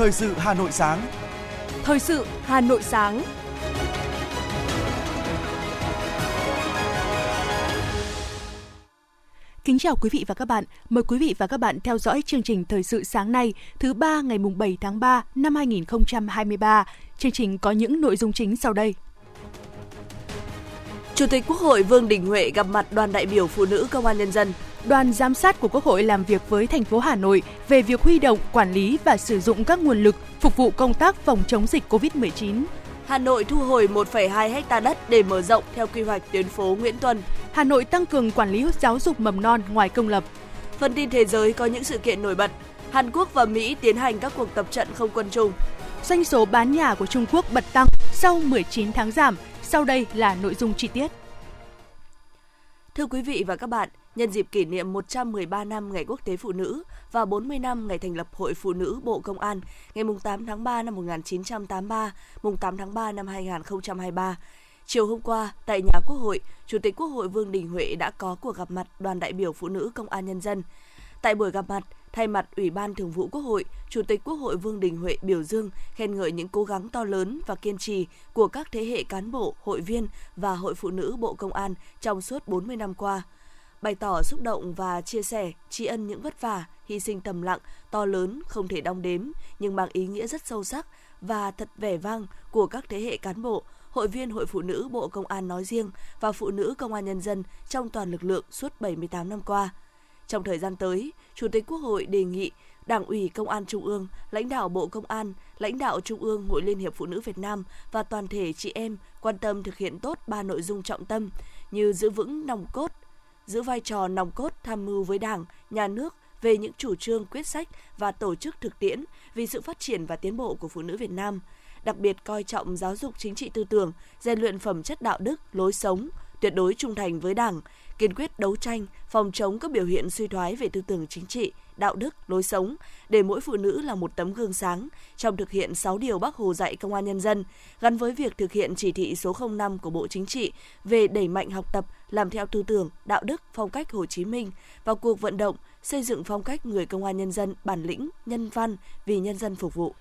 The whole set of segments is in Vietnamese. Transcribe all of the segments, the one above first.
Thời sự Hà Nội sáng. Thời sự Hà Nội sáng. Kính chào quý vị và các bạn. Mời quý vị và các bạn theo dõi chương trình Thời sự sáng nay, thứ ba ngày mùng 7 tháng 3 năm 2023. Chương trình có những nội dung chính sau đây. Chủ tịch Quốc hội Vương Đình Huệ gặp mặt đoàn đại biểu phụ nữ Công an Nhân dân. Đoàn giám sát của Quốc hội làm việc với thành phố Hà Nội về việc huy động, quản lý và sử dụng các nguồn lực phục vụ công tác phòng chống dịch COVID-19. Hà Nội thu hồi 1,2 ha đất để mở rộng theo quy hoạch tuyến phố Nguyễn Tuân. Hà Nội tăng cường quản lý giáo dục mầm non ngoài công lập. Phần tin thế giới có những sự kiện nổi bật. Hàn Quốc và Mỹ tiến hành các cuộc tập trận không quân chung. Doanh số bán nhà của Trung Quốc bật tăng sau 19 tháng giảm. Sau đây là nội dung chi tiết. Thưa quý vị và các bạn, nhân dịp kỷ niệm 113 năm Ngày Quốc tế Phụ nữ và 40 năm ngày thành lập Hội Phụ nữ Bộ Công an, ngày 8 tháng 3 năm 1983, mùng 8 tháng 3 năm 2023. Chiều hôm qua, tại nhà Quốc hội, Chủ tịch Quốc hội Vương Đình Huệ đã có cuộc gặp mặt đoàn đại biểu phụ nữ Công an Nhân dân. Tại buổi gặp mặt, thay mặt Ủy ban Thường vụ Quốc hội, Chủ tịch Quốc hội Vương Đình Huệ biểu dương, khen ngợi những cố gắng to lớn và kiên trì của các thế hệ cán bộ, hội viên và Hội Phụ nữ Bộ Công an trong suốt 40 năm qua – bày tỏ xúc động và chia sẻ, tri ân những vất vả, hy sinh tầm lặng, to lớn, không thể đong đếm, nhưng mang ý nghĩa rất sâu sắc và thật vẻ vang của các thế hệ cán bộ, hội viên Hội Phụ nữ Bộ Công an nói riêng và Phụ nữ Công an Nhân dân trong toàn lực lượng suốt 78 năm qua. Trong thời gian tới, Chủ tịch Quốc hội đề nghị Đảng ủy Công an Trung ương, lãnh đạo Bộ Công an, lãnh đạo Trung ương Hội Liên hiệp Phụ nữ Việt Nam và toàn thể chị em quan tâm thực hiện tốt ba nội dung trọng tâm như giữ vững nòng cốt giữ vai trò nòng cốt tham mưu với Đảng, Nhà nước về những chủ trương, quyết sách và tổ chức thực tiễn vì sự phát triển và tiến bộ của phụ nữ Việt Nam, đặc biệt coi trọng giáo dục chính trị tư tưởng, rèn luyện phẩm chất đạo đức, lối sống, tuyệt đối trung thành với Đảng, kiên quyết đấu tranh, phòng chống các biểu hiện suy thoái về tư tưởng chính trị, đạo đức, lối sống, để mỗi phụ nữ là một tấm gương sáng trong thực hiện 6 điều Bác Hồ dạy công an nhân dân, gắn với việc thực hiện chỉ thị số 05 của Bộ Chính trị về đẩy mạnh học tập, làm theo tư tưởng, đạo đức, phong cách Hồ Chí Minh vào cuộc vận động xây dựng phong cách người công an nhân dân bản lĩnh, nhân văn vì nhân dân phục vụ.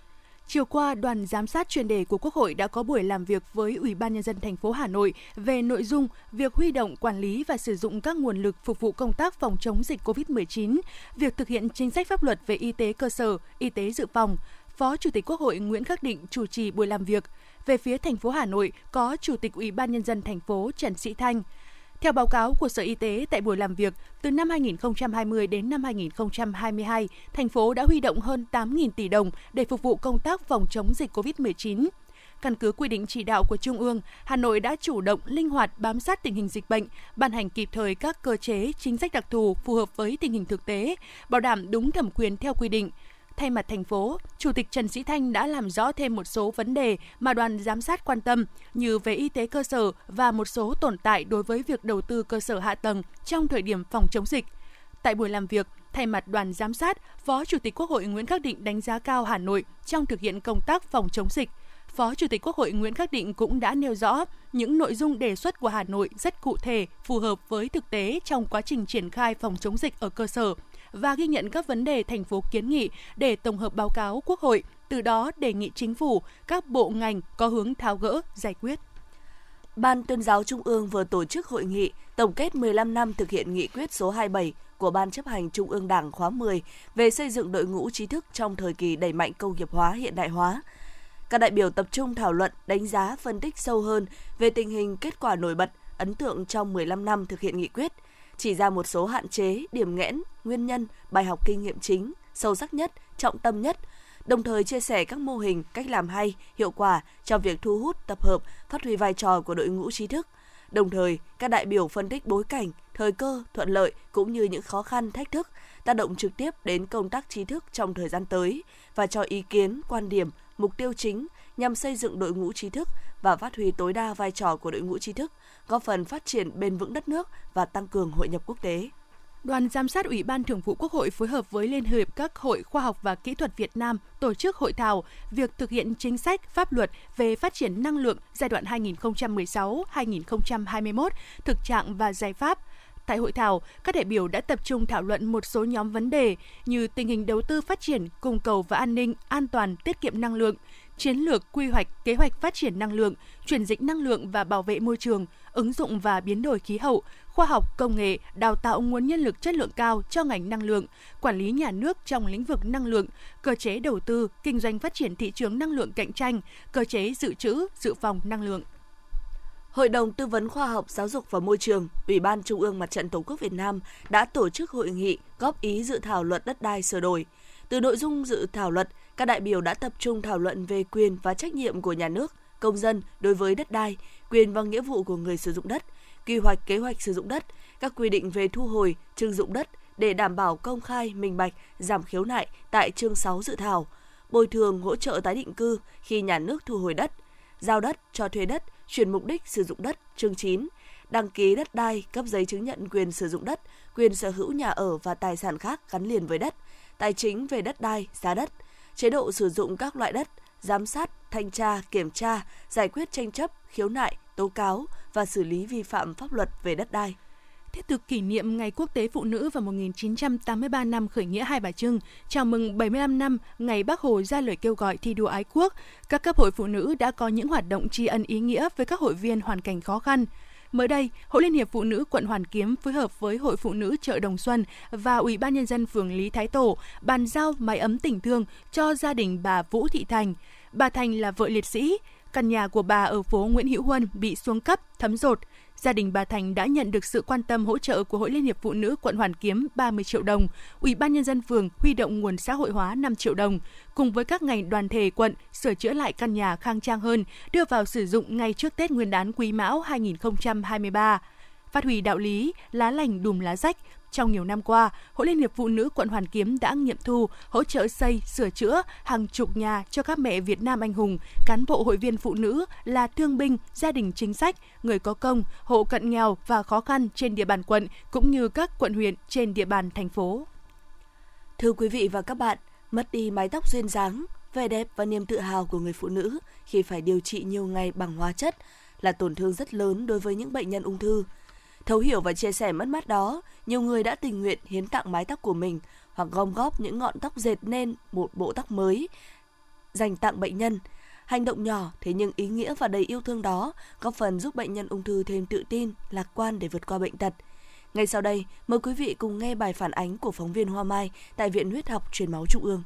Chiều qua, đoàn giám sát chuyên đề của Quốc hội đã có buổi làm việc với Ủy ban nhân dân thành phố Hà Nội về nội dung việc huy động, quản lý và sử dụng các nguồn lực phục vụ công tác phòng chống dịch COVID-19, việc thực hiện chính sách pháp luật về y tế cơ sở, y tế dự phòng. Phó Chủ tịch Quốc hội Nguyễn Khắc Định chủ trì buổi làm việc. Về phía thành phố Hà Nội có Chủ tịch Ủy ban nhân dân thành phố Trần Sĩ Thanh. Theo báo cáo của Sở Y tế tại buổi làm việc, từ năm 2020 đến năm 2022, thành phố đã huy động hơn 8.000 tỷ đồng để phục vụ công tác phòng chống dịch COVID-19. Căn cứ quy định chỉ đạo của Trung ương, Hà Nội đã chủ động linh hoạt bám sát tình hình dịch bệnh, ban hành kịp thời các cơ chế, chính sách đặc thù phù hợp với tình hình thực tế, bảo đảm đúng thẩm quyền theo quy định – Thay mặt thành phố, Chủ tịch Trần Sĩ Thanh đã làm rõ thêm một số vấn đề mà đoàn giám sát quan tâm như về y tế cơ sở và một số tồn tại đối với việc đầu tư cơ sở hạ tầng trong thời điểm phòng chống dịch. Tại buổi làm việc, thay mặt đoàn giám sát, Phó Chủ tịch Quốc hội Nguyễn Khắc Định đánh giá cao Hà Nội trong thực hiện công tác phòng chống dịch. Phó Chủ tịch Quốc hội Nguyễn Khắc Định cũng đã nêu rõ những nội dung đề xuất của Hà Nội rất cụ thể, phù hợp với thực tế trong quá trình triển khai phòng chống dịch ở cơ sở – và ghi nhận các vấn đề thành phố kiến nghị để tổng hợp báo cáo Quốc hội, từ đó đề nghị chính phủ, các bộ ngành có hướng tháo gỡ, giải quyết. Ban tuyên giáo Trung ương vừa tổ chức hội nghị tổng kết 15 năm thực hiện nghị quyết số 27 của Ban chấp hành Trung ương Đảng khóa 10 về xây dựng đội ngũ trí thức trong thời kỳ đẩy mạnh công nghiệp hóa hiện đại hóa. Các đại biểu tập trung thảo luận, đánh giá, phân tích sâu hơn về tình hình kết quả nổi bật, ấn tượng trong 15 năm thực hiện nghị quyết – chỉ ra một số hạn chế, điểm nghẽn, nguyên nhân, bài học kinh nghiệm chính, sâu sắc nhất, trọng tâm nhất, đồng thời chia sẻ các mô hình, cách làm hay, hiệu quả trong việc thu hút, tập hợp, phát huy vai trò của đội ngũ trí thức. Đồng thời, các đại biểu phân tích bối cảnh, thời cơ, thuận lợi cũng như những khó khăn, thách thức tác động trực tiếp đến công tác trí thức trong thời gian tới và cho ý kiến, quan điểm, mục tiêu chính nhằm xây dựng đội ngũ trí thức và phát huy tối đa vai trò của đội ngũ trí thức, góp phần phát triển bền vững đất nước và tăng cường hội nhập quốc tế. Đoàn giám sát Ủy ban Thường vụ Quốc hội phối hợp với Liên hiệp các hội khoa học và kỹ thuật Việt Nam tổ chức hội thảo việc thực hiện chính sách pháp luật về phát triển năng lượng giai đoạn 2016-2021, thực trạng và giải pháp tại hội thảo, các đại biểu đã tập trung thảo luận một số nhóm vấn đề như tình hình đầu tư phát triển, cung cầu và an ninh, an toàn, tiết kiệm năng lượng, chiến lược, quy hoạch, kế hoạch phát triển năng lượng, chuyển dịch năng lượng và bảo vệ môi trường, ứng dụng và biến đổi khí hậu, khoa học, công nghệ, đào tạo nguồn nhân lực chất lượng cao cho ngành năng lượng, quản lý nhà nước trong lĩnh vực năng lượng, cơ chế đầu tư, kinh doanh phát triển thị trường năng lượng cạnh tranh, cơ chế dự trữ, dự phòng năng lượng. Hội đồng Tư vấn Khoa học Giáo dục và Môi trường, Ủy ban Trung ương Mặt trận Tổ quốc Việt Nam đã tổ chức hội nghị góp ý dự thảo luật đất đai sửa đổi. Từ nội dung dự thảo luật, các đại biểu đã tập trung thảo luận về quyền và trách nhiệm của nhà nước, công dân đối với đất đai, quyền và nghĩa vụ của người sử dụng đất, quy hoạch kế hoạch sử dụng đất, các quy định về thu hồi, trưng dụng đất để đảm bảo công khai, minh bạch, giảm khiếu nại tại chương 6 dự thảo, bồi thường hỗ trợ tái định cư khi nhà nước thu hồi đất, giao đất, cho thuê đất, chuyển mục đích sử dụng đất, chương 9, đăng ký đất đai, cấp giấy chứng nhận quyền sử dụng đất, quyền sở hữu nhà ở và tài sản khác gắn liền với đất, tài chính về đất đai, giá đất, chế độ sử dụng các loại đất, giám sát, thanh tra, kiểm tra, giải quyết tranh chấp, khiếu nại, tố cáo và xử lý vi phạm pháp luật về đất đai. Tiếp tục kỷ niệm Ngày Quốc tế Phụ nữ và 1983 năm khởi nghĩa Hai Bà Trưng, chào mừng 75 năm Ngày Bác Hồ ra lời kêu gọi thi đua ái quốc, các cấp hội phụ nữ đã có những hoạt động tri ân ý nghĩa với các hội viên hoàn cảnh khó khăn. Mới đây, Hội Liên hiệp Phụ nữ quận Hoàn Kiếm phối hợp với Hội Phụ nữ chợ Đồng Xuân và Ủy ban Nhân dân phường Lý Thái Tổ bàn giao máy ấm tình thương cho gia đình bà Vũ Thị Thành. Bà Thành là vợ liệt sĩ, căn nhà của bà ở phố Nguyễn Hữu Huân bị xuống cấp, thấm rột. Gia đình bà Thành đã nhận được sự quan tâm hỗ trợ của Hội Liên hiệp Phụ nữ quận Hoàn Kiếm 30 triệu đồng, Ủy ban Nhân dân phường huy động nguồn xã hội hóa 5 triệu đồng, cùng với các ngành đoàn thể quận sửa chữa lại căn nhà khang trang hơn, đưa vào sử dụng ngay trước Tết Nguyên đán Quý Mão 2023 phát huy đạo lý lá lành đùm lá rách trong nhiều năm qua, Hội Liên hiệp Phụ nữ quận Hoàn Kiếm đã nghiệm thu, hỗ trợ xây, sửa chữa hàng chục nhà cho các mẹ Việt Nam anh hùng, cán bộ hội viên phụ nữ là thương binh, gia đình chính sách, người có công, hộ cận nghèo và khó khăn trên địa bàn quận cũng như các quận huyện trên địa bàn thành phố. Thưa quý vị và các bạn, mất đi mái tóc duyên dáng, vẻ đẹp và niềm tự hào của người phụ nữ khi phải điều trị nhiều ngày bằng hóa chất là tổn thương rất lớn đối với những bệnh nhân ung thư. Thấu hiểu và chia sẻ mất mát đó, nhiều người đã tình nguyện hiến tặng mái tóc của mình hoặc gom góp những ngọn tóc dệt nên một bộ tóc mới dành tặng bệnh nhân. Hành động nhỏ thế nhưng ý nghĩa và đầy yêu thương đó góp phần giúp bệnh nhân ung thư thêm tự tin, lạc quan để vượt qua bệnh tật. Ngay sau đây, mời quý vị cùng nghe bài phản ánh của phóng viên Hoa Mai tại Viện Huyết học Truyền máu Trung ương.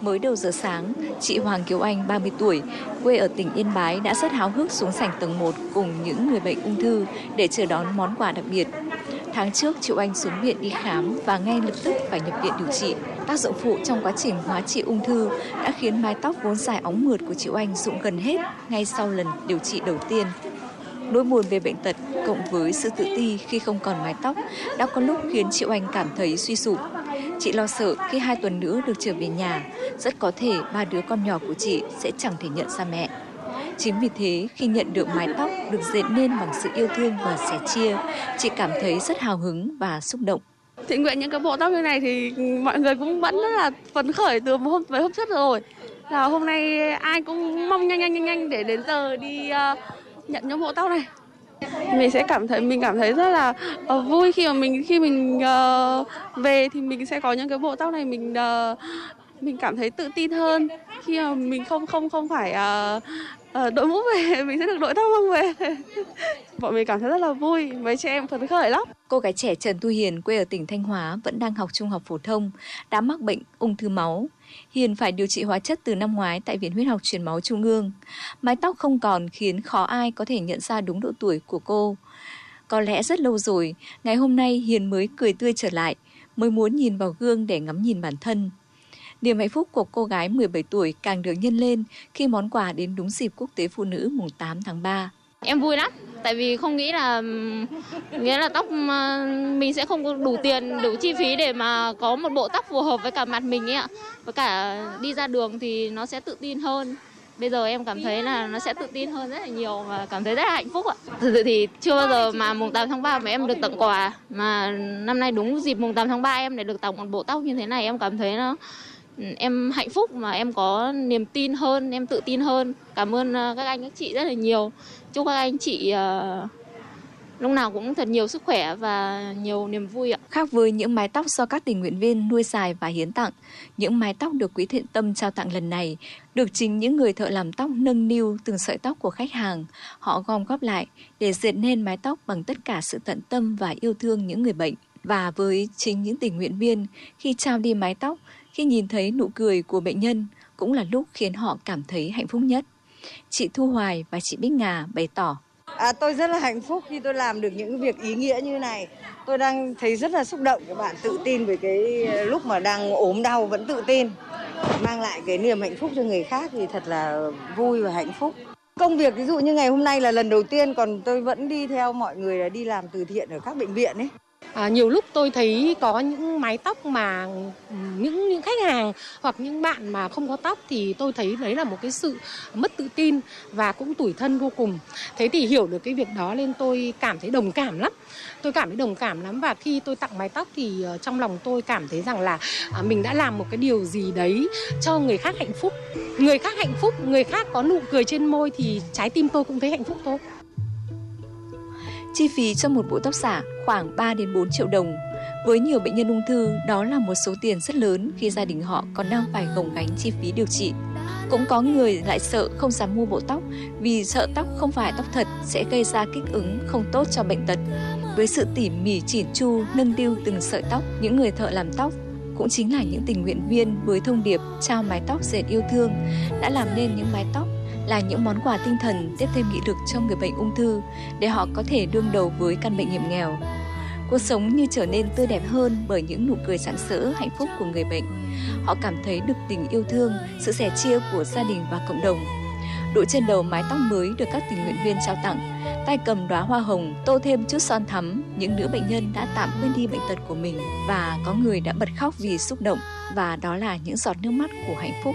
Mới đầu giờ sáng, chị Hoàng Kiều Anh, 30 tuổi, quê ở tỉnh Yên Bái đã rất háo hức xuống sảnh tầng 1 cùng những người bệnh ung thư để chờ đón món quà đặc biệt. Tháng trước, chị Anh xuống viện đi khám và ngay lập tức phải nhập viện điều trị. Tác dụng phụ trong quá trình hóa trị ung thư đã khiến mái tóc vốn dài óng mượt của chị Anh rụng gần hết ngay sau lần điều trị đầu tiên. Nỗi buồn về bệnh tật cộng với sự tự ti khi không còn mái tóc đã có lúc khiến chị Anh cảm thấy suy sụp. Chị lo sợ khi hai tuần nữa được trở về nhà, rất có thể ba đứa con nhỏ của chị sẽ chẳng thể nhận ra mẹ. Chính vì thế, khi nhận được mái tóc được dệt nên bằng sự yêu thương và sẻ chia, chị cảm thấy rất hào hứng và xúc động. Thiện nguyện những cái bộ tóc như này thì mọi người cũng vẫn rất là phấn khởi từ hôm với hôm trước rồi. Là hôm nay ai cũng mong nhanh nhanh nhanh nhanh để đến giờ đi uh, nhận những bộ tóc này mình sẽ cảm thấy mình cảm thấy rất là uh, vui khi mà mình khi mình uh, về thì mình sẽ có những cái bộ tóc này mình uh, mình cảm thấy tự tin hơn khi mà mình không không không phải uh, uh, đội mũ về mình sẽ được đội tóc không về bọn mình cảm thấy rất là vui mấy chị em phấn khởi lắm cô gái trẻ Trần Thu Hiền quê ở tỉnh Thanh Hóa vẫn đang học trung học phổ thông đã mắc bệnh ung thư máu Hiền phải điều trị hóa chất từ năm ngoái tại Viện Huyết học Truyền máu Trung ương. Mái tóc không còn khiến khó ai có thể nhận ra đúng độ tuổi của cô. Có lẽ rất lâu rồi, ngày hôm nay Hiền mới cười tươi trở lại, mới muốn nhìn vào gương để ngắm nhìn bản thân. Niềm hạnh phúc của cô gái 17 tuổi càng được nhân lên khi món quà đến đúng dịp Quốc tế Phụ nữ mùng 8 tháng 3. Em vui lắm, tại vì không nghĩ là nghĩa là tóc ờ, mình sẽ không có đủ tiền, đủ chi phí để mà có một bộ tóc phù hợp với cả mặt mình ấy ạ. Với cả đi ra đường thì nó sẽ tự tin hơn. Bây giờ em cảm thấy là nó sẽ tự tin hơn rất là nhiều và cảm thấy rất là hạnh phúc ạ. Thực sự thì chưa bao giờ mà mùng 8 tháng 3 mà em được tặng quà mà năm nay đúng dịp mùng 8 tháng 3 em lại được tặng một bộ tóc như thế này em cảm thấy nó em hạnh phúc mà em có niềm tin hơn, em tự tin hơn. Cảm ơn à, các anh các chị rất là nhiều chúc các anh chị uh, lúc nào cũng thật nhiều sức khỏe và nhiều niềm vui ạ. Khác với những mái tóc do các tình nguyện viên nuôi xài và hiến tặng, những mái tóc được Quỹ Thiện Tâm trao tặng lần này được chính những người thợ làm tóc nâng niu từng sợi tóc của khách hàng. Họ gom góp lại để dệt nên mái tóc bằng tất cả sự tận tâm và yêu thương những người bệnh. Và với chính những tình nguyện viên, khi trao đi mái tóc, khi nhìn thấy nụ cười của bệnh nhân, cũng là lúc khiến họ cảm thấy hạnh phúc nhất. Chị Thu Hoài và chị Bích Ngà bày tỏ. À, tôi rất là hạnh phúc khi tôi làm được những việc ý nghĩa như này. Tôi đang thấy rất là xúc động các bạn tự tin về cái lúc mà đang ốm đau vẫn tự tin. Mang lại cái niềm hạnh phúc cho người khác thì thật là vui và hạnh phúc. Công việc ví dụ như ngày hôm nay là lần đầu tiên còn tôi vẫn đi theo mọi người là đi làm từ thiện ở các bệnh viện ấy. À, nhiều lúc tôi thấy có những mái tóc mà ừ, những những khách hàng hoặc những bạn mà không có tóc thì tôi thấy đấy là một cái sự mất tự tin và cũng tủi thân vô cùng. Thế thì hiểu được cái việc đó nên tôi cảm thấy đồng cảm lắm. Tôi cảm thấy đồng cảm lắm và khi tôi tặng mái tóc thì ờ, trong lòng tôi cảm thấy rằng là à, mình đã làm một cái điều gì đấy cho người khác hạnh phúc. Người khác hạnh phúc, người khác có nụ cười trên môi thì trái tim tôi cũng thấy hạnh phúc thôi. Chi phí cho một bộ tóc giả khoảng 3 đến 4 triệu đồng. Với nhiều bệnh nhân ung thư, đó là một số tiền rất lớn khi gia đình họ còn đang phải gồng gánh chi phí điều trị. Cũng có người lại sợ không dám mua bộ tóc vì sợ tóc không phải tóc thật sẽ gây ra kích ứng không tốt cho bệnh tật. Với sự tỉ mỉ chỉn chu, nâng niu từng sợi tóc, những người thợ làm tóc cũng chính là những tình nguyện viên với thông điệp trao mái tóc dệt yêu thương đã làm nên những mái tóc là những món quà tinh thần tiếp thêm nghị lực cho người bệnh ung thư để họ có thể đương đầu với căn bệnh hiểm nghèo. Cuộc sống như trở nên tươi đẹp hơn bởi những nụ cười sảng sỡ, hạnh phúc của người bệnh. Họ cảm thấy được tình yêu thương, sự sẻ chia của gia đình và cộng đồng. Đội trên đầu mái tóc mới được các tình nguyện viên trao tặng, tay cầm đóa hoa hồng, tô thêm chút son thắm, những nữ bệnh nhân đã tạm quên đi bệnh tật của mình và có người đã bật khóc vì xúc động và đó là những giọt nước mắt của hạnh phúc.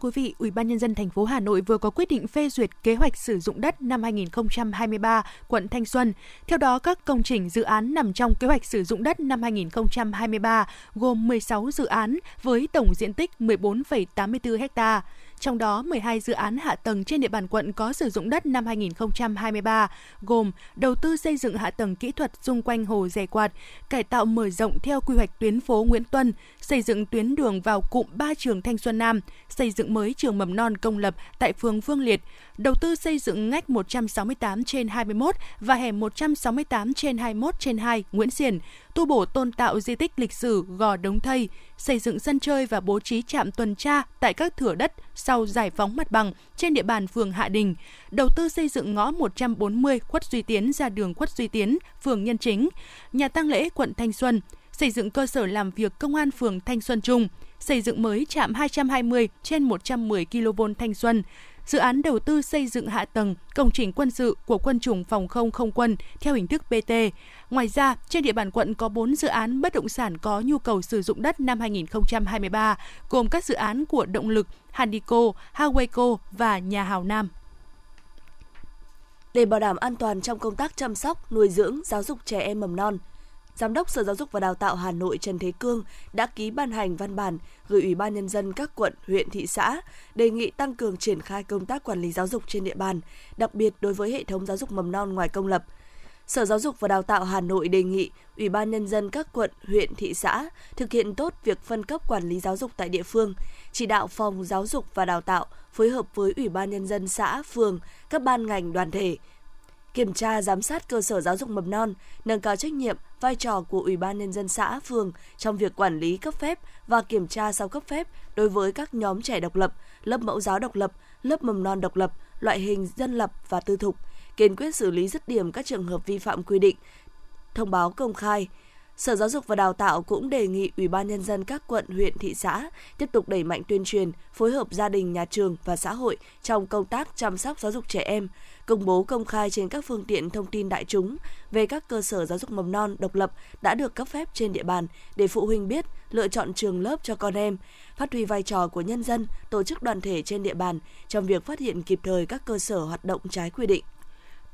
Quý vị, Ủy ban nhân dân thành phố Hà Nội vừa có quyết định phê duyệt kế hoạch sử dụng đất năm 2023 quận Thanh Xuân. Theo đó, các công trình dự án nằm trong kế hoạch sử dụng đất năm 2023 gồm 16 dự án với tổng diện tích 14,84 ha. Trong đó, 12 dự án hạ tầng trên địa bàn quận có sử dụng đất năm 2023 gồm đầu tư xây dựng hạ tầng kỹ thuật xung quanh hồ Dẻ Quạt, cải tạo mở rộng theo quy hoạch tuyến phố Nguyễn Tuân, xây dựng tuyến đường vào cụm 3 trường Thanh Xuân Nam, xây dựng mới trường mầm non công lập tại phường Vương Liệt, đầu tư xây dựng ngách 168 trên 21 và hẻm 168 trên 21 trên 2 Nguyễn Xiển, tu bổ tôn tạo di tích lịch sử Gò Đống Thây, xây dựng sân chơi và bố trí trạm tuần tra tại các thửa đất sau giải phóng mặt bằng trên địa bàn phường Hạ Đình, đầu tư xây dựng ngõ 140 Khuất Duy Tiến ra đường Khuất Duy Tiến, phường Nhân Chính, nhà tăng lễ quận Thanh Xuân, xây dựng cơ sở làm việc công an phường Thanh Xuân Trung, xây dựng mới trạm 220 trên 110 kV Thanh Xuân, dự án đầu tư xây dựng hạ tầng, công trình quân sự của quân chủng phòng không không quân theo hình thức BT. Ngoài ra, trên địa bàn quận có 4 dự án bất động sản có nhu cầu sử dụng đất năm 2023, gồm các dự án của Động lực, Handico, haweco và Nhà Hào Nam. Để bảo đảm an toàn trong công tác chăm sóc, nuôi dưỡng, giáo dục trẻ em mầm non, Giám đốc Sở Giáo dục và Đào tạo Hà Nội Trần Thế Cương đã ký ban hành văn bản gửi Ủy ban Nhân dân các quận, huyện, thị xã đề nghị tăng cường triển khai công tác quản lý giáo dục trên địa bàn, đặc biệt đối với hệ thống giáo dục mầm non ngoài công lập. Sở Giáo dục và Đào tạo Hà Nội đề nghị Ủy ban Nhân dân các quận, huyện, thị xã thực hiện tốt việc phân cấp quản lý giáo dục tại địa phương, chỉ đạo phòng giáo dục và đào tạo phối hợp với Ủy ban Nhân dân xã, phường, các ban ngành đoàn thể, kiểm tra giám sát cơ sở giáo dục mầm non, nâng cao trách nhiệm, vai trò của Ủy ban nhân dân xã, phường trong việc quản lý cấp phép và kiểm tra sau cấp phép đối với các nhóm trẻ độc lập, lớp mẫu giáo độc lập, lớp mầm non độc lập, loại hình dân lập và tư thục, kiên quyết xử lý dứt điểm các trường hợp vi phạm quy định, thông báo công khai, Sở Giáo dục và Đào tạo cũng đề nghị Ủy ban nhân dân các quận, huyện, thị xã tiếp tục đẩy mạnh tuyên truyền, phối hợp gia đình, nhà trường và xã hội trong công tác chăm sóc giáo dục trẻ em, công bố công khai trên các phương tiện thông tin đại chúng về các cơ sở giáo dục mầm non độc lập đã được cấp phép trên địa bàn để phụ huynh biết lựa chọn trường lớp cho con em, phát huy vai trò của nhân dân, tổ chức đoàn thể trên địa bàn trong việc phát hiện kịp thời các cơ sở hoạt động trái quy định.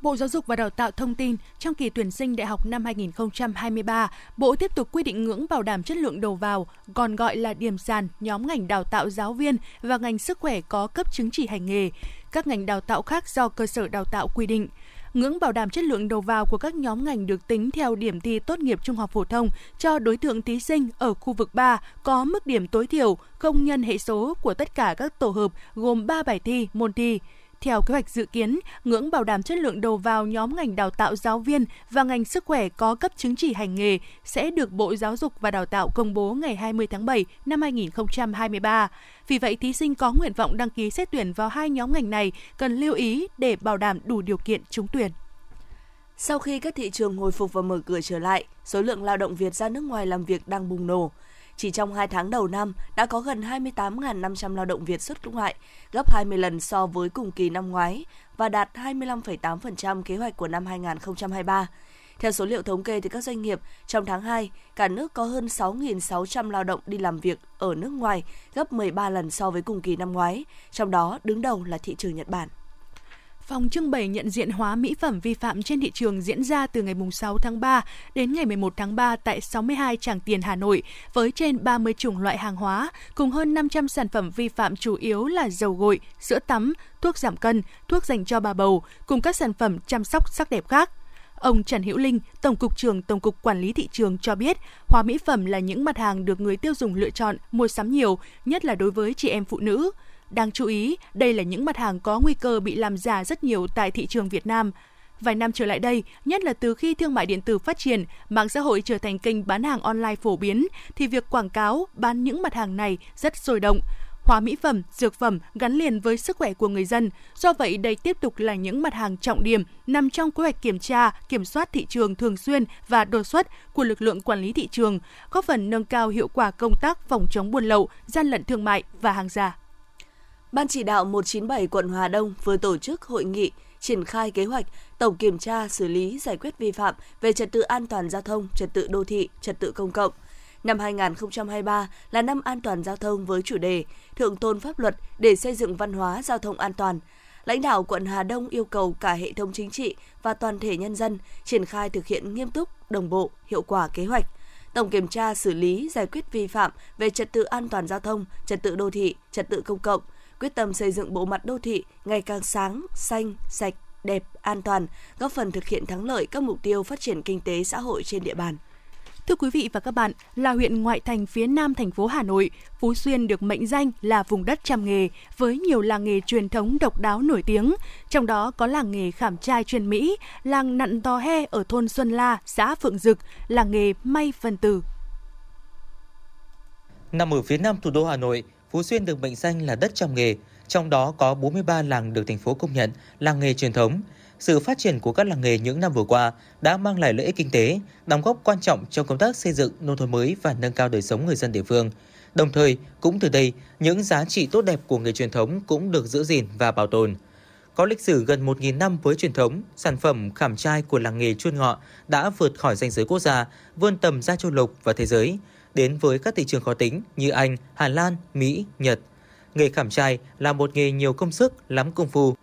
Bộ Giáo dục và Đào tạo thông tin, trong kỳ tuyển sinh đại học năm 2023, Bộ tiếp tục quy định ngưỡng bảo đảm chất lượng đầu vào, còn gọi là điểm sàn nhóm ngành đào tạo giáo viên và ngành sức khỏe có cấp chứng chỉ hành nghề. Các ngành đào tạo khác do cơ sở đào tạo quy định. Ngưỡng bảo đảm chất lượng đầu vào của các nhóm ngành được tính theo điểm thi tốt nghiệp trung học phổ thông cho đối tượng thí sinh ở khu vực 3 có mức điểm tối thiểu không nhân hệ số của tất cả các tổ hợp gồm 3 bài thi, môn thi. Theo kế hoạch dự kiến, ngưỡng bảo đảm chất lượng đầu vào nhóm ngành đào tạo giáo viên và ngành sức khỏe có cấp chứng chỉ hành nghề sẽ được Bộ Giáo dục và Đào tạo công bố ngày 20 tháng 7 năm 2023. Vì vậy, thí sinh có nguyện vọng đăng ký xét tuyển vào hai nhóm ngành này cần lưu ý để bảo đảm đủ điều kiện trúng tuyển. Sau khi các thị trường hồi phục và mở cửa trở lại, số lượng lao động Việt ra nước ngoài làm việc đang bùng nổ. Chỉ trong 2 tháng đầu năm, đã có gần 28.500 lao động Việt xuất ngoại, gấp 20 lần so với cùng kỳ năm ngoái và đạt 25,8% kế hoạch của năm 2023. Theo số liệu thống kê từ các doanh nghiệp, trong tháng 2, cả nước có hơn 6.600 lao động đi làm việc ở nước ngoài, gấp 13 lần so với cùng kỳ năm ngoái, trong đó đứng đầu là thị trường Nhật Bản. Phòng trưng bày nhận diện hóa mỹ phẩm vi phạm trên thị trường diễn ra từ ngày 6 tháng 3 đến ngày 11 tháng 3 tại 62 Tràng Tiền Hà Nội với trên 30 chủng loại hàng hóa cùng hơn 500 sản phẩm vi phạm chủ yếu là dầu gội, sữa tắm, thuốc giảm cân, thuốc dành cho bà bầu cùng các sản phẩm chăm sóc sắc đẹp khác. Ông Trần Hữu Linh, Tổng cục trưởng Tổng cục Quản lý thị trường cho biết, hóa mỹ phẩm là những mặt hàng được người tiêu dùng lựa chọn, mua sắm nhiều, nhất là đối với chị em phụ nữ. Đáng chú ý, đây là những mặt hàng có nguy cơ bị làm giả rất nhiều tại thị trường Việt Nam. Vài năm trở lại đây, nhất là từ khi thương mại điện tử phát triển, mạng xã hội trở thành kênh bán hàng online phổ biến, thì việc quảng cáo bán những mặt hàng này rất sôi động. Hóa mỹ phẩm, dược phẩm gắn liền với sức khỏe của người dân. Do vậy, đây tiếp tục là những mặt hàng trọng điểm nằm trong kế hoạch kiểm tra, kiểm soát thị trường thường xuyên và đột xuất của lực lượng quản lý thị trường, góp phần nâng cao hiệu quả công tác phòng chống buôn lậu, gian lận thương mại và hàng giả. Ban chỉ đạo 197 quận Hòa Đông vừa tổ chức hội nghị triển khai kế hoạch tổng kiểm tra xử lý giải quyết vi phạm về trật tự an toàn giao thông, trật tự đô thị, trật tự công cộng. Năm 2023 là năm an toàn giao thông với chủ đề Thượng tôn pháp luật để xây dựng văn hóa giao thông an toàn. Lãnh đạo quận Hà Đông yêu cầu cả hệ thống chính trị và toàn thể nhân dân triển khai thực hiện nghiêm túc, đồng bộ, hiệu quả kế hoạch, tổng kiểm tra xử lý giải quyết vi phạm về trật tự an toàn giao thông, trật tự đô thị, trật tự công cộng, quyết tâm xây dựng bộ mặt đô thị ngày càng sáng, xanh, sạch, đẹp, an toàn, góp phần thực hiện thắng lợi các mục tiêu phát triển kinh tế xã hội trên địa bàn. Thưa quý vị và các bạn, là huyện ngoại thành phía nam thành phố Hà Nội, Phú Xuyên được mệnh danh là vùng đất trăm nghề với nhiều làng nghề truyền thống độc đáo nổi tiếng. Trong đó có làng nghề khảm trai truyền Mỹ, làng nặn tò he ở thôn Xuân La, xã Phượng Dực, làng nghề may phân tử. Nằm ở phía nam thủ đô Hà Nội, Phú Xuyên được mệnh danh là đất trong nghề, trong đó có 43 làng được thành phố công nhận làng nghề truyền thống. Sự phát triển của các làng nghề những năm vừa qua đã mang lại lợi ích kinh tế, đóng góp quan trọng trong công tác xây dựng nông thôn mới và nâng cao đời sống người dân địa phương. Đồng thời, cũng từ đây, những giá trị tốt đẹp của nghề truyền thống cũng được giữ gìn và bảo tồn. Có lịch sử gần 1.000 năm với truyền thống, sản phẩm khảm trai của làng nghề Chuôn Ngọ đã vượt khỏi danh giới quốc gia, vươn tầm ra châu lục và thế giới – đến với các thị trường khó tính như Anh, Hà Lan, Mỹ, Nhật. Nghề khảm trai là một nghề nhiều công sức, lắm công phu.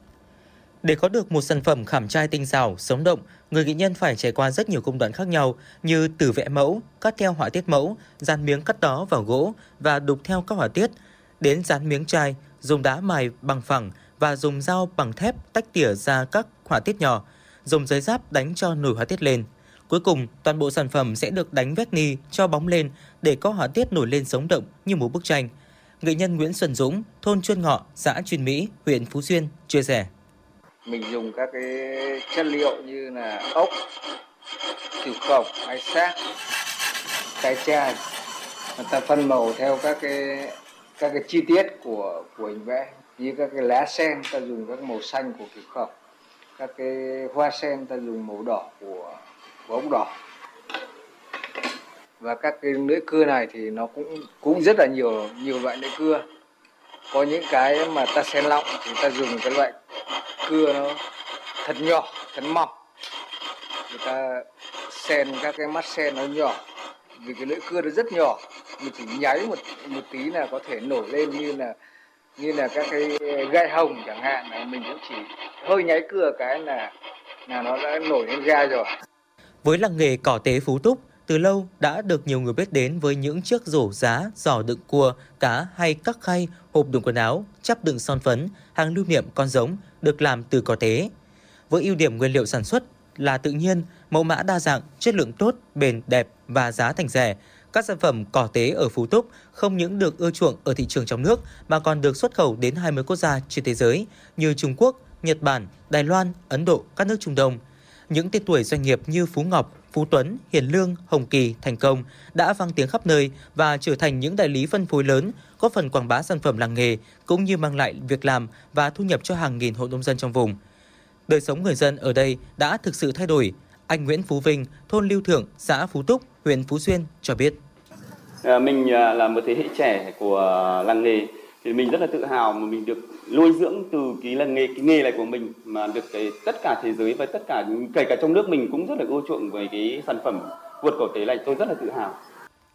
Để có được một sản phẩm khảm trai tinh xảo, sống động, người nghệ nhân phải trải qua rất nhiều công đoạn khác nhau như từ vẽ mẫu, cắt theo họa tiết mẫu, dán miếng cắt đó vào gỗ và đục theo các họa tiết, đến dán miếng chai, dùng đá mài bằng phẳng và dùng dao bằng thép tách tỉa ra các họa tiết nhỏ, dùng giấy giáp đánh cho nổi họa tiết lên. Cuối cùng, toàn bộ sản phẩm sẽ được đánh vét ni cho bóng lên để có họa tiết nổi lên sống động như một bức tranh. Nghệ nhân Nguyễn Xuân Dũng, thôn Chuyên Ngọ, xã Chuyên Mỹ, huyện Phú Xuyên chia sẻ. Mình dùng các cái chất liệu như là ốc, tiểu cổng hay xác, cái chai. Người ta phân màu theo các cái các cái chi tiết của của hình vẽ như các cái lá sen ta dùng các màu xanh của kiểu khổng các cái hoa sen ta dùng màu đỏ của của ống đỏ. Và các cái lưỡi cưa này thì nó cũng cũng rất là nhiều nhiều loại lưỡi cưa. Có những cái mà ta xen lọng thì ta dùng cái loại cưa nó thật nhỏ, thật mỏng. Người ta sen các cái mắt sen nó nhỏ. Vì cái lưỡi cưa nó rất nhỏ, mình chỉ nháy một một tí là có thể nổi lên như là như là các cái gai hồng chẳng hạn. Là mình cũng chỉ hơi nháy cưa cái là là nó đã nổi lên gai rồi với làng nghề cỏ tế Phú Túc từ lâu đã được nhiều người biết đến với những chiếc rổ giá, giỏ đựng cua, cá hay các khay, hộp đựng quần áo, chắp đựng son phấn, hàng lưu niệm con giống được làm từ cỏ tế. Với ưu điểm nguyên liệu sản xuất là tự nhiên, mẫu mã đa dạng, chất lượng tốt, bền đẹp và giá thành rẻ, các sản phẩm cỏ tế ở Phú Túc không những được ưa chuộng ở thị trường trong nước mà còn được xuất khẩu đến 20 quốc gia trên thế giới như Trung Quốc, Nhật Bản, Đài Loan, Ấn Độ, các nước Trung Đông. Những tên tuổi doanh nghiệp như Phú Ngọc, Phú Tuấn, Hiền Lương, Hồng Kỳ, Thành Công đã vang tiếng khắp nơi và trở thành những đại lý phân phối lớn, góp phần quảng bá sản phẩm làng nghề cũng như mang lại việc làm và thu nhập cho hàng nghìn hộ nông dân trong vùng. Đời sống người dân ở đây đã thực sự thay đổi. Anh Nguyễn Phú Vinh, thôn Lưu Thượng, xã Phú Túc, huyện Phú Xuyên cho biết. À, mình à, là một thế hệ trẻ của làng nghề thì mình rất là tự hào mà mình được nuôi dưỡng từ cái là nghề cái nghề này của mình mà được cái tất cả thế giới và tất cả kể cả trong nước mình cũng rất là ưa chuộng với cái sản phẩm vượt cổ tế này tôi rất là tự hào.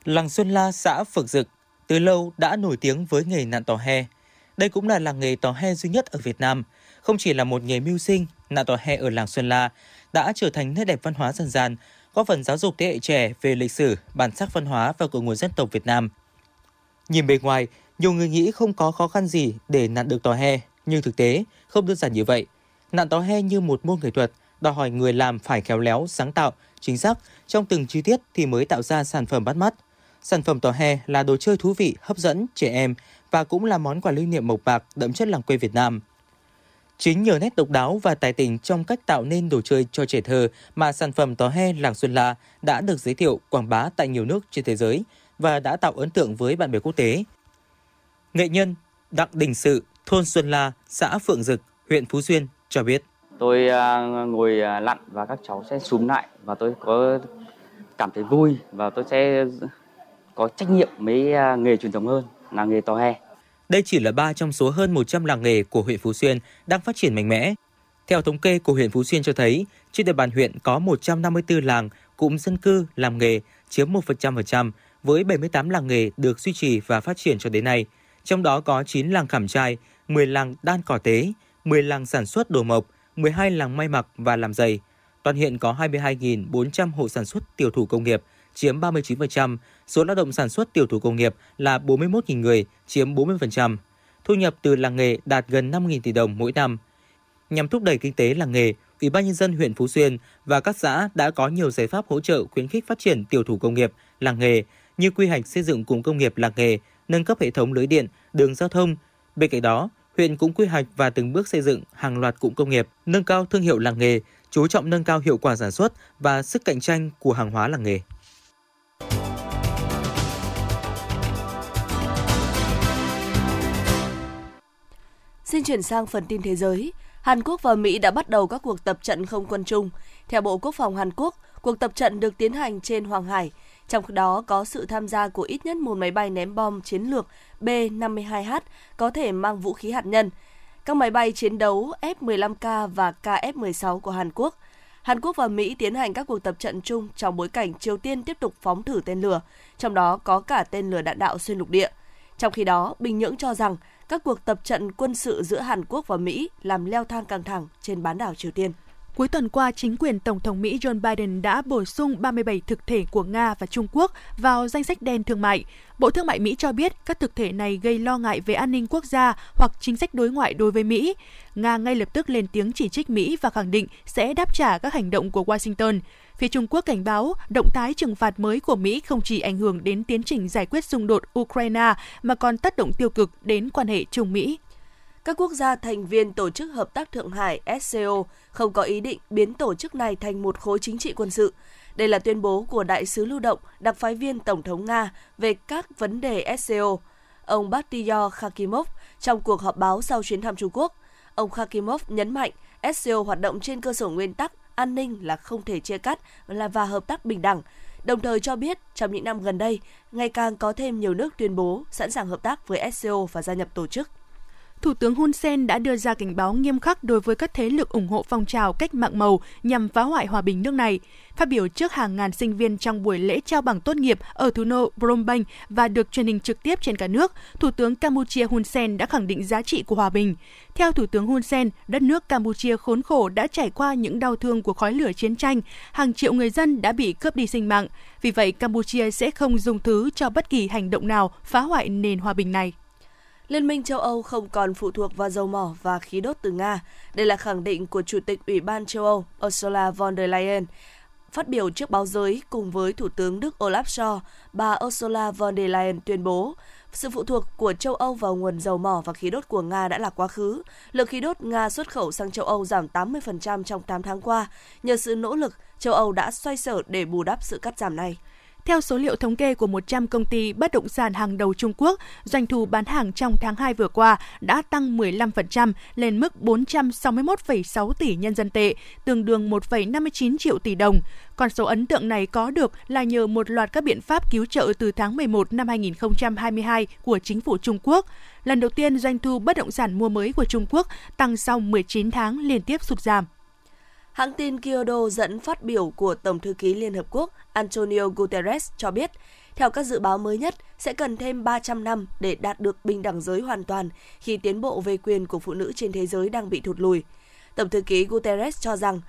Làng Xuân La xã Phượng Dực từ lâu đã nổi tiếng với nghề nạn tò he. Đây cũng là làng nghề tò he duy nhất ở Việt Nam. Không chỉ là một nghề mưu sinh, nạn tò he ở làng Xuân La đã trở thành nét đẹp văn hóa dân gian, góp phần giáo dục thế hệ trẻ về lịch sử, bản sắc văn hóa và cội nguồn dân tộc Việt Nam. Nhìn bề ngoài, nhiều người nghĩ không có khó khăn gì để nạn được tò he, nhưng thực tế không đơn giản như vậy. Nạn tò he như một môn nghệ thuật, đòi hỏi người làm phải khéo léo, sáng tạo, chính xác trong từng chi tiết thì mới tạo ra sản phẩm bắt mắt. Sản phẩm tò he là đồ chơi thú vị, hấp dẫn trẻ em và cũng là món quà lưu niệm mộc bạc đậm chất làng quê Việt Nam. Chính nhờ nét độc đáo và tài tình trong cách tạo nên đồ chơi cho trẻ thơ mà sản phẩm tò he làng Xuân La đã được giới thiệu quảng bá tại nhiều nước trên thế giới và đã tạo ấn tượng với bạn bè quốc tế. Nghệ nhân Đặng Đình Sự, thôn Xuân La, xã Phượng Dực, huyện Phú Xuyên cho biết. Tôi à, ngồi à, lặn và các cháu sẽ súm lại và tôi có cảm thấy vui và tôi sẽ có trách nhiệm với à, nghề truyền thống hơn là nghề tò he. Đây chỉ là ba trong số hơn 100 làng nghề của huyện Phú Xuyên đang phát triển mạnh mẽ. Theo thống kê của huyện Phú Xuyên cho thấy, trên địa bàn huyện có 154 làng cụm dân cư làm nghề chiếm 1%, với 78 làng nghề được duy trì và phát triển cho đến nay. Trong đó có 9 làng khảm trai, 10 làng đan cỏ tế, 10 làng sản xuất đồ mộc, 12 làng may mặc và làm giày. Toàn hiện có 22.400 hộ sản xuất tiểu thủ công nghiệp, chiếm 39%, số lao động sản xuất tiểu thủ công nghiệp là 41.000 người, chiếm 40%. Thu nhập từ làng nghề đạt gần 5.000 tỷ đồng mỗi năm. Nhằm thúc đẩy kinh tế làng nghề, Ủy ban nhân dân huyện Phú Xuyên và các xã đã có nhiều giải pháp hỗ trợ khuyến khích phát triển tiểu thủ công nghiệp, làng nghề như quy hoạch xây dựng cụm công nghiệp làng nghề, nâng cấp hệ thống lưới điện, đường giao thông. Bên cạnh đó, huyện cũng quy hoạch và từng bước xây dựng hàng loạt cụm công nghiệp, nâng cao thương hiệu làng nghề, chú trọng nâng cao hiệu quả sản xuất và sức cạnh tranh của hàng hóa làng nghề. Xin chuyển sang phần tin thế giới. Hàn Quốc và Mỹ đã bắt đầu các cuộc tập trận không quân chung. Theo Bộ Quốc phòng Hàn Quốc, cuộc tập trận được tiến hành trên Hoàng Hải, trong đó có sự tham gia của ít nhất một máy bay ném bom chiến lược B-52H có thể mang vũ khí hạt nhân. Các máy bay chiến đấu F-15K và KF-16 của Hàn Quốc. Hàn Quốc và Mỹ tiến hành các cuộc tập trận chung trong bối cảnh Triều Tiên tiếp tục phóng thử tên lửa, trong đó có cả tên lửa đạn đạo xuyên lục địa. Trong khi đó, Bình Nhưỡng cho rằng các cuộc tập trận quân sự giữa Hàn Quốc và Mỹ làm leo thang căng thẳng trên bán đảo Triều Tiên. Cuối tuần qua, chính quyền Tổng thống Mỹ Joe Biden đã bổ sung 37 thực thể của Nga và Trung Quốc vào danh sách đen thương mại. Bộ Thương mại Mỹ cho biết các thực thể này gây lo ngại về an ninh quốc gia hoặc chính sách đối ngoại đối với Mỹ. Nga ngay lập tức lên tiếng chỉ trích Mỹ và khẳng định sẽ đáp trả các hành động của Washington. Phía Trung Quốc cảnh báo động thái trừng phạt mới của Mỹ không chỉ ảnh hưởng đến tiến trình giải quyết xung đột Ukraine mà còn tác động tiêu cực đến quan hệ Trung Mỹ. Các quốc gia thành viên Tổ chức Hợp tác Thượng Hải SCO không có ý định biến tổ chức này thành một khối chính trị quân sự. Đây là tuyên bố của đại sứ lưu động, đặc phái viên Tổng thống Nga về các vấn đề SCO. Ông Bakhtiyar Khakimov trong cuộc họp báo sau chuyến thăm Trung Quốc. Ông Khakimov nhấn mạnh SCO hoạt động trên cơ sở nguyên tắc an ninh là không thể chia cắt là và hợp tác bình đẳng. đồng thời cho biết trong những năm gần đây, ngày càng có thêm nhiều nước tuyên bố sẵn sàng hợp tác với SCO và gia nhập tổ chức. Thủ tướng Hun Sen đã đưa ra cảnh báo nghiêm khắc đối với các thế lực ủng hộ phong trào cách mạng màu nhằm phá hoại hòa bình nước này. Phát biểu trước hàng ngàn sinh viên trong buổi lễ trao bằng tốt nghiệp ở thủ đô Phnom Penh và được truyền hình trực tiếp trên cả nước, Thủ tướng Campuchia Hun Sen đã khẳng định giá trị của hòa bình. Theo Thủ tướng Hun Sen, đất nước Campuchia khốn khổ đã trải qua những đau thương của khói lửa chiến tranh, hàng triệu người dân đã bị cướp đi sinh mạng. Vì vậy, Campuchia sẽ không dùng thứ cho bất kỳ hành động nào phá hoại nền hòa bình này. Liên minh châu Âu không còn phụ thuộc vào dầu mỏ và khí đốt từ Nga. Đây là khẳng định của Chủ tịch Ủy ban châu Âu Ursula von der Leyen. Phát biểu trước báo giới cùng với Thủ tướng Đức Olaf Scholz, bà Ursula von der Leyen tuyên bố sự phụ thuộc của châu Âu vào nguồn dầu mỏ và khí đốt của Nga đã là quá khứ. Lượng khí đốt Nga xuất khẩu sang châu Âu giảm 80% trong 8 tháng qua. Nhờ sự nỗ lực, châu Âu đã xoay sở để bù đắp sự cắt giảm này. Theo số liệu thống kê của 100 công ty bất động sản hàng đầu Trung Quốc, doanh thu bán hàng trong tháng 2 vừa qua đã tăng 15% lên mức 461,6 tỷ nhân dân tệ, tương đương 1,59 triệu tỷ đồng. Con số ấn tượng này có được là nhờ một loạt các biện pháp cứu trợ từ tháng 11 năm 2022 của chính phủ Trung Quốc. Lần đầu tiên doanh thu bất động sản mua mới của Trung Quốc tăng sau 19 tháng liên tiếp sụt giảm. Hãng tin Kyodo dẫn phát biểu của Tổng thư ký Liên Hợp Quốc Antonio Guterres cho biết, theo các dự báo mới nhất, sẽ cần thêm 300 năm để đạt được bình đẳng giới hoàn toàn khi tiến bộ về quyền của phụ nữ trên thế giới đang bị thụt lùi. Tổng thư ký Guterres cho rằng,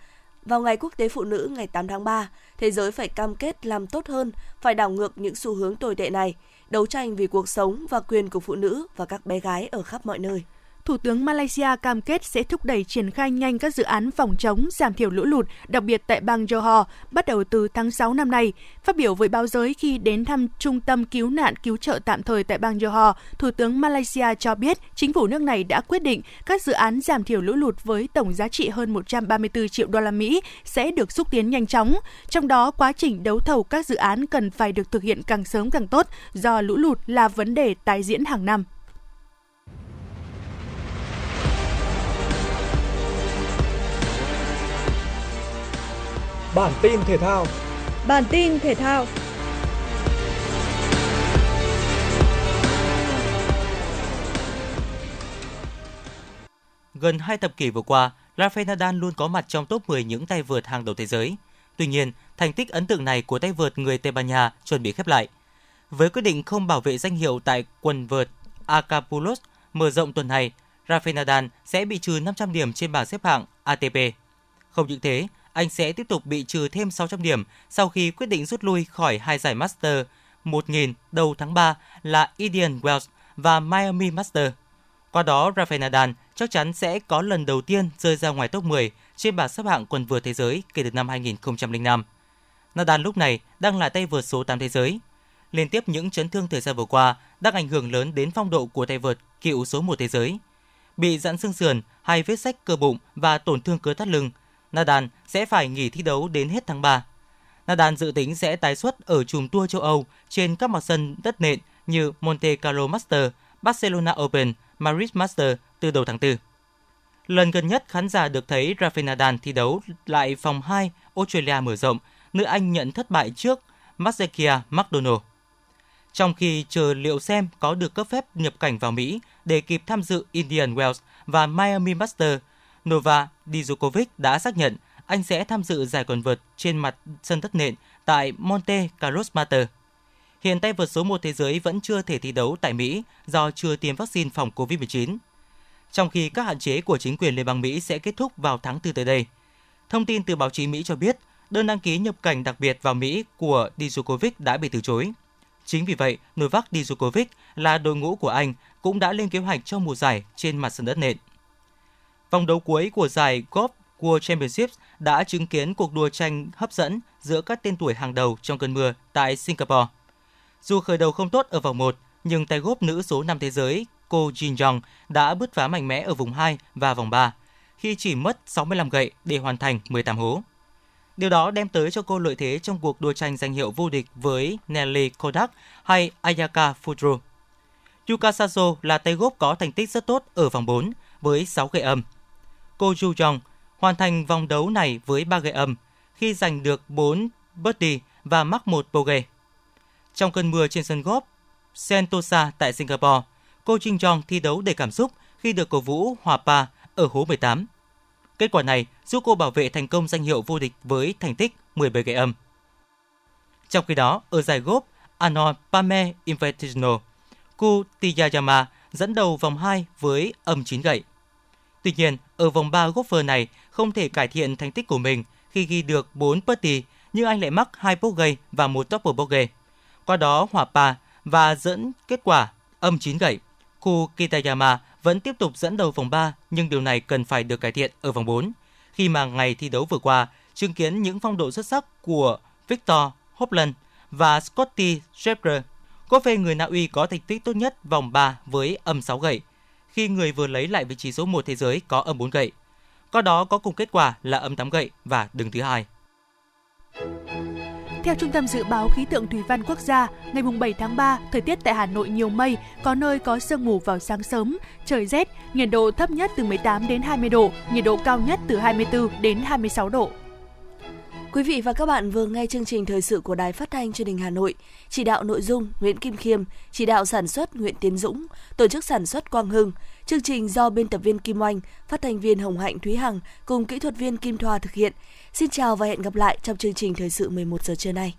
vào ngày Quốc tế Phụ nữ ngày 8 tháng 3, thế giới phải cam kết làm tốt hơn, phải đảo ngược những xu hướng tồi tệ này, đấu tranh vì cuộc sống và quyền của phụ nữ và các bé gái ở khắp mọi nơi. Thủ tướng Malaysia cam kết sẽ thúc đẩy triển khai nhanh các dự án phòng chống giảm thiểu lũ lụt, đặc biệt tại bang Johor, bắt đầu từ tháng 6 năm nay. Phát biểu với báo giới khi đến thăm trung tâm cứu nạn cứu trợ tạm thời tại bang Johor, Thủ tướng Malaysia cho biết chính phủ nước này đã quyết định các dự án giảm thiểu lũ lụt với tổng giá trị hơn 134 triệu đô la Mỹ sẽ được xúc tiến nhanh chóng. Trong đó, quá trình đấu thầu các dự án cần phải được thực hiện càng sớm càng tốt do lũ lụt là vấn đề tái diễn hàng năm. Bản tin thể thao. Bản tin thể thao. Gần hai thập kỷ vừa qua, Rafael Nadal luôn có mặt trong top 10 những tay vợt hàng đầu thế giới. Tuy nhiên, thành tích ấn tượng này của tay vợt người Tây Ban Nha chuẩn bị khép lại. Với quyết định không bảo vệ danh hiệu tại quần vợt Acapulco mở rộng tuần này, Rafael Nadal sẽ bị trừ 500 điểm trên bảng xếp hạng ATP. Không những thế, anh sẽ tiếp tục bị trừ thêm 600 điểm sau khi quyết định rút lui khỏi hai giải Master 1000 đầu tháng 3 là Indian Wells và Miami Master. Qua đó, Rafael Nadal chắc chắn sẽ có lần đầu tiên rơi ra ngoài top 10 trên bảng xếp hạng quần vợt thế giới kể từ năm 2005. Nadal lúc này đang là tay vợt số 8 thế giới. Liên tiếp những chấn thương thời gian vừa qua đang ảnh hưởng lớn đến phong độ của tay vợt cựu số 1 thế giới. Bị giãn xương sườn, hai vết sách cơ bụng và tổn thương cơ thắt lưng Nadal sẽ phải nghỉ thi đấu đến hết tháng 3. Nadal dự tính sẽ tái xuất ở chùm tour châu Âu trên các mặt sân đất nện như Monte Carlo Master, Barcelona Open, Madrid Master từ đầu tháng 4. Lần gần nhất khán giả được thấy Rafael Nadal thi đấu lại vòng 2 Australia mở rộng, nữ Anh nhận thất bại trước Mazzekia McDonald. Trong khi chờ liệu xem có được cấp phép nhập cảnh vào Mỹ để kịp tham dự Indian Wells và Miami Master Nova Djokovic đã xác nhận anh sẽ tham dự giải quần vợt trên mặt sân đất nện tại Monte Carlo Master. Hiện tay vợt số 1 thế giới vẫn chưa thể thi đấu tại Mỹ do chưa tiêm vaccine phòng COVID-19. Trong khi các hạn chế của chính quyền Liên bang Mỹ sẽ kết thúc vào tháng 4 tới đây. Thông tin từ báo chí Mỹ cho biết, đơn đăng ký nhập cảnh đặc biệt vào Mỹ của Djokovic đã bị từ chối. Chính vì vậy, Novak Djokovic là đội ngũ của anh cũng đã lên kế hoạch cho mùa giải trên mặt sân đất nện. Vòng đấu cuối của giải Golf World championships đã chứng kiến cuộc đua tranh hấp dẫn giữa các tên tuổi hàng đầu trong cơn mưa tại Singapore. Dù khởi đầu không tốt ở vòng 1, nhưng tay golf nữ số 5 thế giới Ko Jin Young đã bứt phá mạnh mẽ ở vùng 2 và vòng 3 khi chỉ mất 65 gậy để hoàn thành 18 hố. Điều đó đem tới cho cô lợi thế trong cuộc đua tranh danh hiệu vô địch với Nelly Kodak hay Ayaka Fudro. Yuka Sato là tay golf có thành tích rất tốt ở vòng 4 với 6 gậy âm. Ko Ju Jong hoàn thành vòng đấu này với 3 gậy âm khi giành được 4 birdie và mắc một bogey. Trong cơn mưa trên sân golf Sentosa tại Singapore, cô Jin Jong thi đấu đầy cảm xúc khi được cổ vũ hòa pa ở hố 18. Kết quả này giúp cô bảo vệ thành công danh hiệu vô địch với thành tích 17 gậy âm. Trong khi đó, ở giải golf Arnold Palmer Invitational, Ku Tiyayama dẫn đầu vòng 2 với âm 9 gậy. Tuy nhiên, ở vòng 3 golfer này không thể cải thiện thành tích của mình khi ghi được 4 birdie, nhưng anh lại mắc 2 bogey và một double bogey. Qua đó hòa pa và dẫn kết quả âm 9 gậy. Ku Kitayama vẫn tiếp tục dẫn đầu vòng 3, nhưng điều này cần phải được cải thiện ở vòng 4. Khi mà ngày thi đấu vừa qua, chứng kiến những phong độ xuất sắc của Victor Hovland và Scotty Scheffler, có phê người Na Uy có thành tích tốt nhất vòng 3 với âm 6 gậy, khi người vừa lấy lại vị trí số 1 thế giới có âm 4 gậy. Có đó có cùng kết quả là âm 8 gậy và đứng thứ hai. Theo Trung tâm Dự báo Khí tượng Thủy văn Quốc gia, ngày 7 tháng 3, thời tiết tại Hà Nội nhiều mây, có nơi có sương mù vào sáng sớm, trời rét, nhiệt độ thấp nhất từ 18 đến 20 độ, nhiệt độ cao nhất từ 24 đến 26 độ. Quý vị và các bạn vừa nghe chương trình thời sự của Đài Phát thanh Truyền hình Hà Nội. Chỉ đạo nội dung Nguyễn Kim Khiêm, chỉ đạo sản xuất Nguyễn Tiến Dũng, tổ chức sản xuất Quang Hưng. Chương trình do biên tập viên Kim Oanh, phát thanh viên Hồng Hạnh Thúy Hằng cùng kỹ thuật viên Kim Thoa thực hiện. Xin chào và hẹn gặp lại trong chương trình thời sự 11 giờ trưa nay.